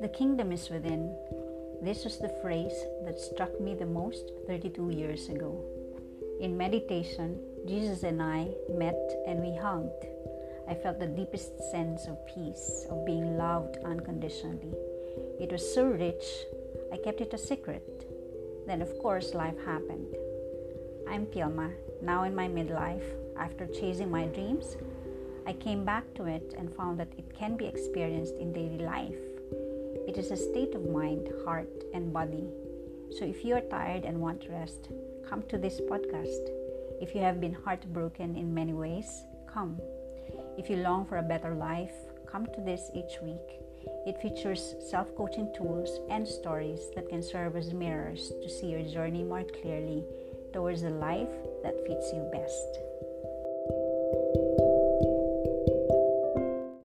The kingdom is within. This was the phrase that struck me the most 32 years ago. In meditation, Jesus and I met and we hugged. I felt the deepest sense of peace, of being loved unconditionally. It was so rich, I kept it a secret. Then, of course, life happened. I'm Pilma, now in my midlife. After chasing my dreams, I came back to it and found that it can be experienced in daily life. It is a state of mind, heart, and body. So if you are tired and want rest, come to this podcast. If you have been heartbroken in many ways, come. If you long for a better life, come to this each week. It features self coaching tools and stories that can serve as mirrors to see your journey more clearly towards the life that fits you best.